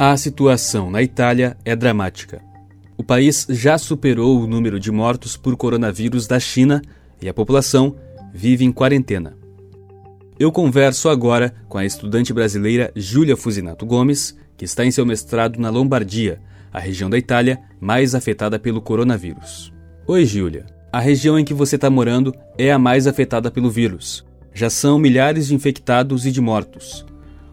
A situação na Itália é dramática. O país já superou o número de mortos por coronavírus da China e a população vive em quarentena. Eu converso agora com a estudante brasileira Júlia Fusinato Gomes, que está em seu mestrado na Lombardia, a região da Itália mais afetada pelo coronavírus. Oi, Júlia. A região em que você está morando é a mais afetada pelo vírus. Já são milhares de infectados e de mortos.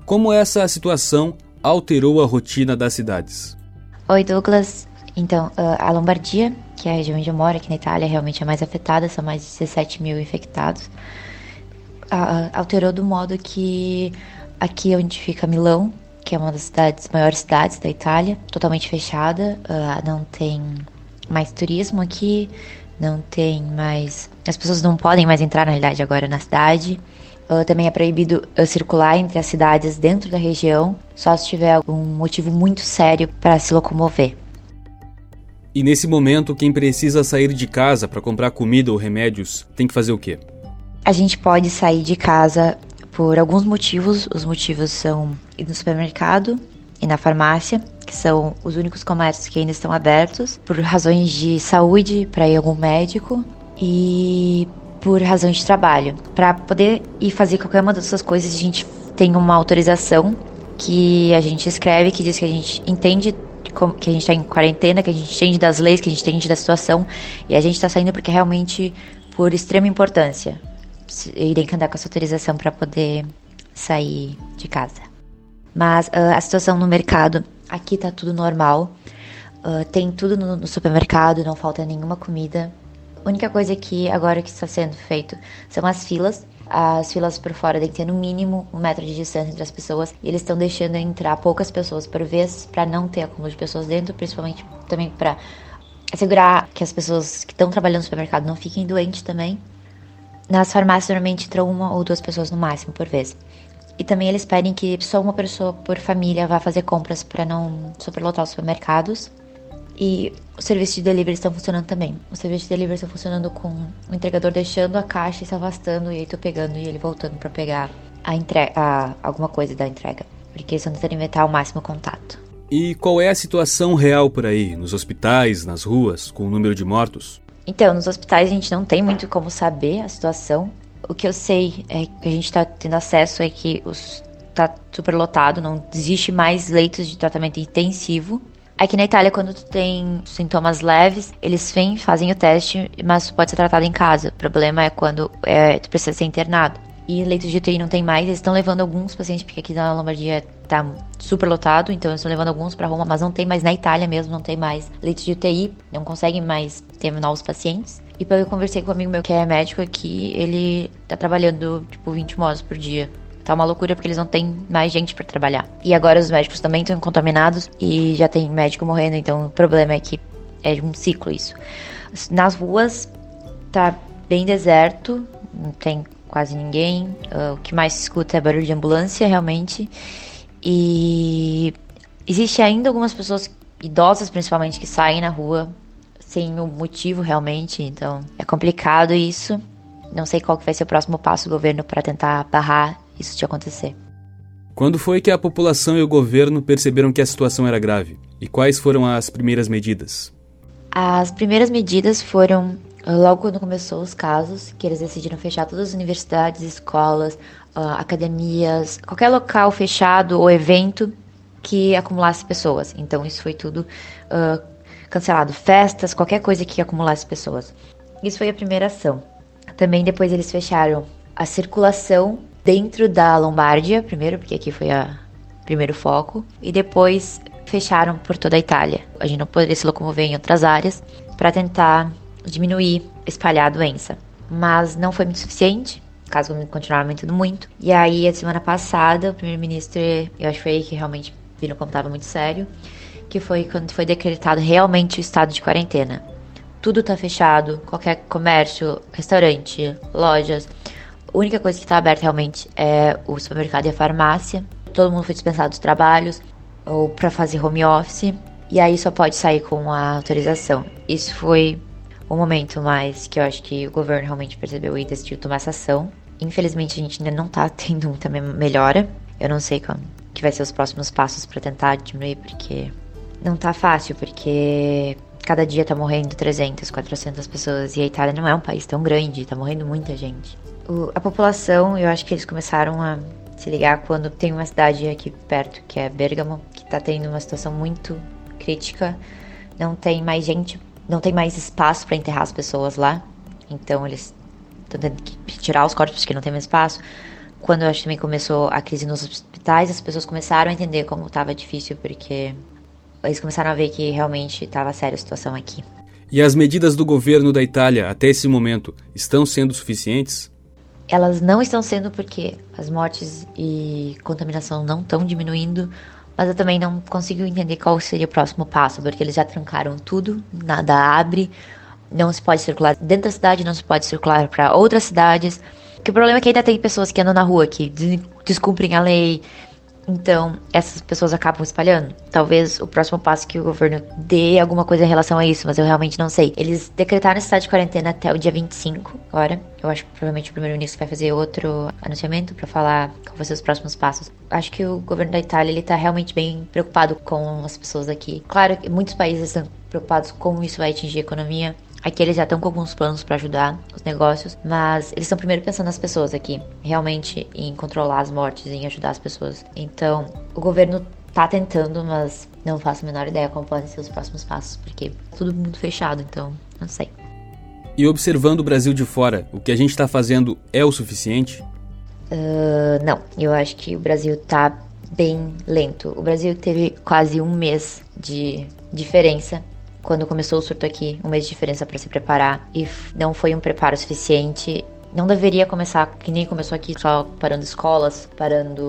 Como essa situação alterou a rotina das cidades? Oi, Douglas. Então, ah, a Lombardia, que é a região onde eu moro, aqui na Itália, é realmente a mais afetada, são mais de 17 mil infectados. Alterou do modo que aqui onde fica Milão, que é uma das cidades, maiores cidades da Itália, totalmente fechada, ah, não tem mais turismo aqui, não tem mais. As pessoas não podem mais entrar, na realidade, agora na cidade. Uh, também é proibido uh, circular entre as cidades dentro da região, só se tiver algum motivo muito sério para se locomover. E nesse momento, quem precisa sair de casa para comprar comida ou remédios tem que fazer o quê? A gente pode sair de casa por alguns motivos. Os motivos são ir no supermercado e na farmácia, que são os únicos comércios que ainda estão abertos, por razões de saúde, para ir a algum médico e por razão de trabalho. Para poder ir fazer qualquer uma dessas coisas, a gente tem uma autorização que a gente escreve que diz que a gente entende que a gente está em quarentena, que a gente entende das leis, que a gente entende da situação e a gente está saindo porque realmente por extrema importância irem andar com essa autorização para poder sair de casa. Mas uh, a situação no mercado aqui tá tudo normal. Uh, tem tudo no, no supermercado, não falta nenhuma comida. A única coisa que agora que está sendo feito são as filas. As filas por fora têm que ter no mínimo um metro de distância entre as pessoas. E eles estão deixando entrar poucas pessoas por vez para não ter acúmulo de pessoas dentro, principalmente também para assegurar que as pessoas que estão trabalhando no supermercado não fiquem doentes também. Nas farmácias normalmente entra uma ou duas pessoas no máximo por vez. E também eles pedem que só uma pessoa por família vá fazer compras para não superlotar os supermercados. E os serviços de delivery estão funcionando também. Os serviços de delivery estão funcionando com o entregador deixando a caixa e se afastando e aí tu pegando e ele voltando para pegar a entrega, a, alguma coisa da entrega. Porque eles estão tentando inventar o máximo contato. E qual é a situação real por aí, nos hospitais, nas ruas, com o número de mortos? Então, nos hospitais a gente não tem muito como saber a situação. O que eu sei é que a gente está tendo acesso é que os tá super lotado, não existe mais leitos de tratamento intensivo. Aqui na Itália, quando tu tem sintomas leves, eles vêm, fazem o teste, mas pode ser tratado em casa. O problema é quando é, tu precisa ser internado. E leitos de UTI não tem mais, eles estão levando alguns pacientes, porque aqui na Lombardia tá super lotado, então eles estão levando alguns para Roma, mas não tem mais na Itália mesmo, não tem mais leitos de UTI, não conseguem mais ter novos pacientes. E eu conversei com um amigo meu que é médico aqui, ele tá trabalhando tipo 20 horas por dia. Tá uma loucura porque eles não têm mais gente para trabalhar. E agora os médicos também estão contaminados e já tem médico morrendo, então o problema é que é um ciclo isso. Nas ruas tá bem deserto, não tem quase ninguém. Uh, o que mais se escuta é barulho de ambulância, realmente. E existe ainda algumas pessoas idosas, principalmente, que saem na rua sem o motivo realmente. Então é complicado isso. Não sei qual que vai ser o próximo passo do governo para tentar barrar isso de acontecer. Quando foi que a população e o governo perceberam que a situação era grave? E quais foram as primeiras medidas? As primeiras medidas foram logo quando começou os casos, que eles decidiram fechar todas as universidades, escolas, uh, academias, qualquer local fechado ou evento que acumulasse pessoas. Então isso foi tudo uh, cancelado, festas, qualquer coisa que acumulasse pessoas. Isso foi a primeira ação. Também depois eles fecharam a circulação dentro da Lombardia, primeiro, porque aqui foi o primeiro foco, e depois fecharam por toda a Itália. A gente não poderia se locomover em outras áreas para tentar diminuir, espalhar a doença. Mas não foi muito suficiente, caso continuar aumentando muito. E aí, a semana passada, o primeiro-ministro, eu acho que foi aí que realmente viram como estava muito sério, que foi quando foi decretado realmente o estado de quarentena. Tudo tá fechado, qualquer comércio, restaurante, lojas. A única coisa que está aberta realmente é o supermercado e a farmácia. Todo mundo foi dispensado dos trabalhos ou para fazer home office. E aí só pode sair com a autorização. Isso foi o momento mais que eu acho que o governo realmente percebeu e decidiu tomar essa ação. Infelizmente a gente ainda não tá tendo muita melhora. Eu não sei quando que vai ser os próximos passos para tentar diminuir, porque não tá fácil, porque cada dia tá morrendo 300, 400 pessoas e a Itália não é um país tão grande, tá morrendo muita gente. O, a população, eu acho que eles começaram a se ligar quando tem uma cidade aqui perto, que é Bergamo, que tá tendo uma situação muito crítica. Não tem mais gente, não tem mais espaço para enterrar as pessoas lá. Então eles estão tendo que tirar os corpos porque não tem mais espaço. Quando eu acho que também começou a crise nos hospitais, as pessoas começaram a entender como estava difícil, porque eles começaram a ver que realmente estava séria a situação aqui. E as medidas do governo da Itália até esse momento estão sendo suficientes? Elas não estão sendo porque as mortes e contaminação não estão diminuindo, mas eu também não consigo entender qual seria o próximo passo, porque eles já trancaram tudo, nada abre, não se pode circular dentro da cidade, não se pode circular para outras cidades. Que o problema é que ainda tem pessoas que andam na rua que descumprem a lei. Então, essas pessoas acabam espalhando. Talvez o próximo passo que o governo dê alguma coisa em relação a isso, mas eu realmente não sei. Eles decretaram estado de quarentena até o dia 25 agora. Eu acho que provavelmente o primeiro-ministro vai fazer outro anunciamento para falar qual vão ser os próximos passos. Acho que o governo da Itália ele tá realmente bem preocupado com as pessoas aqui. Claro que muitos países estão preocupados com como isso vai atingir a economia, Aqui eles já estão com alguns planos para ajudar os negócios, mas eles estão primeiro pensando nas pessoas aqui, realmente em controlar as mortes, em ajudar as pessoas. Então, o governo tá tentando, mas não faço a menor ideia qual podem ser os próximos passos, porque tudo muito fechado, então não sei. E observando o Brasil de fora, o que a gente está fazendo é o suficiente? Uh, não, eu acho que o Brasil tá bem lento. O Brasil teve quase um mês de diferença quando começou o surto aqui, um mês de diferença para se preparar e não foi um preparo suficiente. Não deveria começar que nem começou aqui, só parando escolas, parando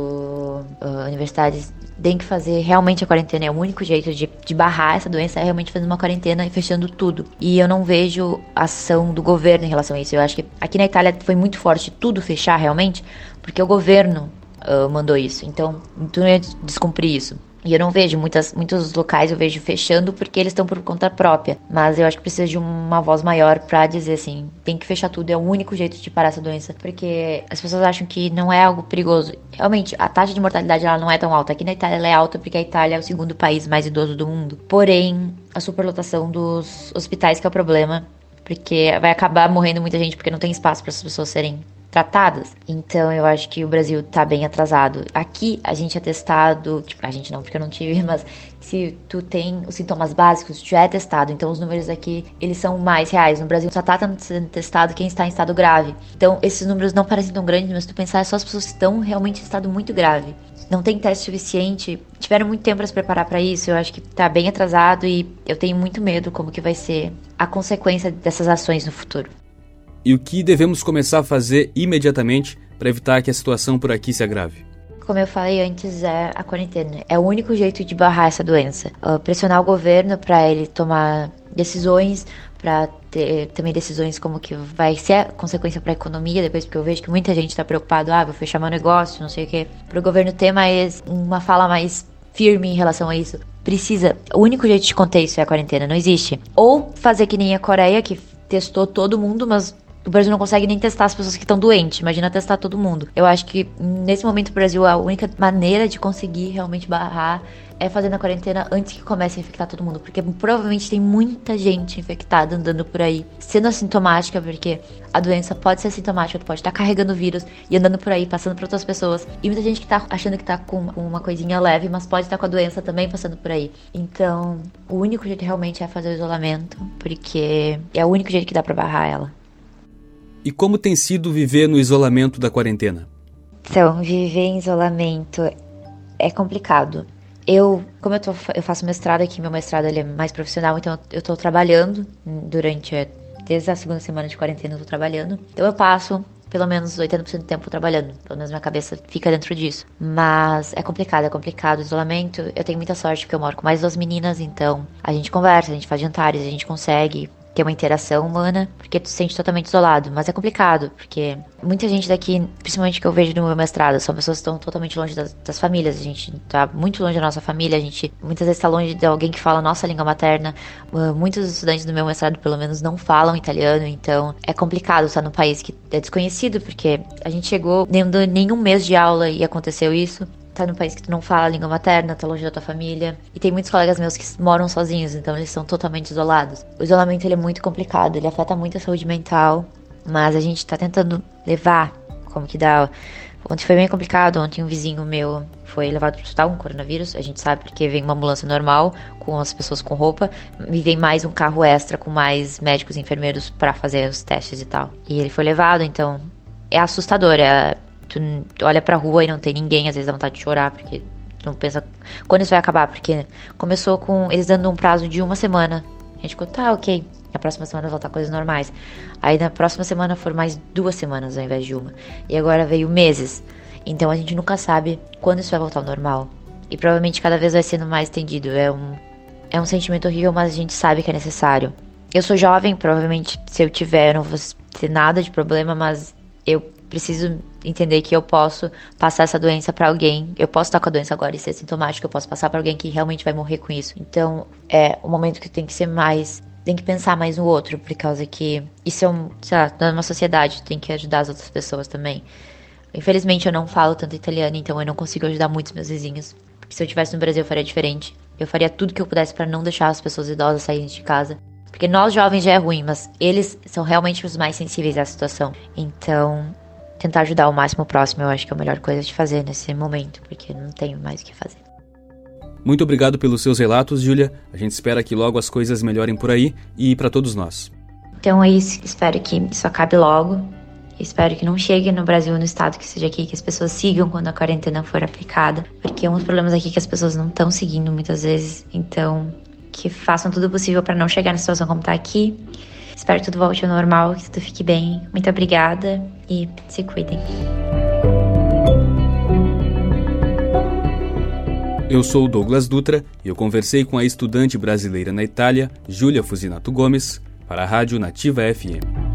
uh, universidades. Tem que fazer realmente a quarentena. É o único jeito de, de barrar essa doença é realmente fazendo uma quarentena e fechando tudo. E eu não vejo ação do governo em relação a isso. Eu acho que aqui na Itália foi muito forte tudo fechar realmente, porque o governo uh, mandou isso. Então, tu não ia descumprir isso. E eu não vejo muitas, muitos locais eu vejo fechando porque eles estão por conta própria. Mas eu acho que precisa de uma voz maior para dizer assim, tem que fechar tudo, é o único jeito de parar essa doença. Porque as pessoas acham que não é algo perigoso. Realmente, a taxa de mortalidade ela não é tão alta. Aqui na Itália ela é alta porque a Itália é o segundo país mais idoso do mundo. Porém, a superlotação dos hospitais que é o problema. Porque vai acabar morrendo muita gente porque não tem espaço para as pessoas serem tratadas. Então eu acho que o Brasil tá bem atrasado. Aqui a gente é testado, tipo, a gente não, porque eu não tive, mas se tu tem os sintomas básicos, já é testado. Então os números aqui, eles são mais reais. No Brasil só tá sendo testado quem está em estado grave. Então esses números não parecem tão grandes, mas se tu pensar, é só as pessoas que estão realmente em estado muito grave. Não tem teste suficiente, tiveram muito tempo para se preparar para isso. Eu acho que tá bem atrasado e eu tenho muito medo como que vai ser a consequência dessas ações no futuro e o que devemos começar a fazer imediatamente para evitar que a situação por aqui se agrave? Como eu falei antes, é a quarentena. É o único jeito de barrar essa doença. Uh, pressionar o governo para ele tomar decisões, para ter também decisões como que vai ser a consequência para a economia depois, porque eu vejo que muita gente está preocupado, ah, vou fechar meu negócio, não sei o quê. Para o governo ter mais uma fala mais firme em relação a isso. Precisa. O único jeito de conter isso é a quarentena, não existe. Ou fazer que nem a Coreia, que testou todo mundo, mas o Brasil não consegue nem testar as pessoas que estão doentes. Imagina testar todo mundo. Eu acho que nesse momento o Brasil a única maneira de conseguir realmente barrar é fazendo a quarentena antes que comece a infectar todo mundo, porque provavelmente tem muita gente infectada andando por aí, sendo assintomática, porque a doença pode ser assintomática, pode estar carregando o vírus e andando por aí, passando para outras pessoas. E muita gente que tá achando que tá com uma coisinha leve, mas pode estar com a doença também passando por aí. Então, o único jeito realmente é fazer o isolamento, porque é o único jeito que dá para barrar ela. E como tem sido viver no isolamento da quarentena? Então, viver em isolamento é complicado. Eu, como eu, tô, eu faço mestrado aqui, meu mestrado ele é mais profissional, então eu estou trabalhando durante, desde a segunda semana de quarentena eu tô trabalhando. Então eu passo pelo menos 80% do tempo trabalhando. Pelo menos minha cabeça fica dentro disso. Mas é complicado, é complicado o isolamento. Eu tenho muita sorte porque eu moro com mais duas meninas, então a gente conversa, a gente faz jantares, a gente consegue ter uma interação humana, porque tu se sente totalmente isolado. Mas é complicado, porque muita gente daqui, principalmente que eu vejo no meu mestrado, são pessoas que estão totalmente longe das, das famílias. A gente tá muito longe da nossa família, a gente muitas vezes tá longe de alguém que fala a nossa língua materna. Uh, muitos estudantes do meu mestrado, pelo menos, não falam italiano, então é complicado estar num país que é desconhecido, porque a gente chegou nem nenhum mês de aula e aconteceu isso. Tá num país que tu não fala a língua materna, tá longe da tua família. E tem muitos colegas meus que moram sozinhos, então eles são totalmente isolados. O isolamento ele é muito complicado, ele afeta muito a saúde mental, mas a gente tá tentando levar como que dá. Ontem foi bem complicado, ontem um vizinho meu foi levado para o hospital com coronavírus, a gente sabe porque vem uma ambulância normal, com as pessoas com roupa, e vem mais um carro extra com mais médicos e enfermeiros para fazer os testes e tal. E ele foi levado, então é assustador, é, tu olha pra rua e não tem ninguém, às vezes dá vontade de chorar, porque tu não pensa quando isso vai acabar, porque começou com eles dando um prazo de uma semana. A gente ficou, tá, ok, na próxima semana voltar coisas normais. Aí na próxima semana foram mais duas semanas ao invés de uma. E agora veio meses. Então a gente nunca sabe quando isso vai voltar ao normal. E provavelmente cada vez vai sendo mais estendido. É um, é um sentimento horrível, mas a gente sabe que é necessário. Eu sou jovem, provavelmente se eu tiver, eu não vou ter nada de problema, mas eu preciso entender que eu posso passar essa doença para alguém. Eu posso estar com a doença agora e ser sintomático, eu posso passar para alguém que realmente vai morrer com isso. Então, é um momento que tem que ser mais tem que pensar mais no outro, por causa que isso é um, sei lá, sociedade, tem que ajudar as outras pessoas também. Infelizmente eu não falo tanto italiano, então eu não consigo ajudar muitos meus vizinhos. Porque se eu estivesse no Brasil eu faria diferente. Eu faria tudo que eu pudesse para não deixar as pessoas idosas saírem de casa. Porque nós jovens já é ruim, mas eles são realmente os mais sensíveis à situação. Então, tentar ajudar o máximo próximo eu acho que é a melhor coisa de fazer nesse momento, porque não tenho mais o que fazer. Muito obrigado pelos seus relatos, Júlia. A gente espera que logo as coisas melhorem por aí e para todos nós. Então é isso. Espero que isso acabe logo. Espero que não chegue no Brasil, no estado que seja aqui, que as pessoas sigam quando a quarentena for aplicada, porque é um dos problemas aqui que as pessoas não estão seguindo muitas vezes. Então, que façam tudo possível para não chegar na situação como está aqui. Espero que tudo volte ao normal, que tudo fique bem. Muito obrigada e se cuidem. Eu sou Douglas Dutra e eu conversei com a estudante brasileira na Itália, Júlia Fusinato Gomes, para a Rádio Nativa FM.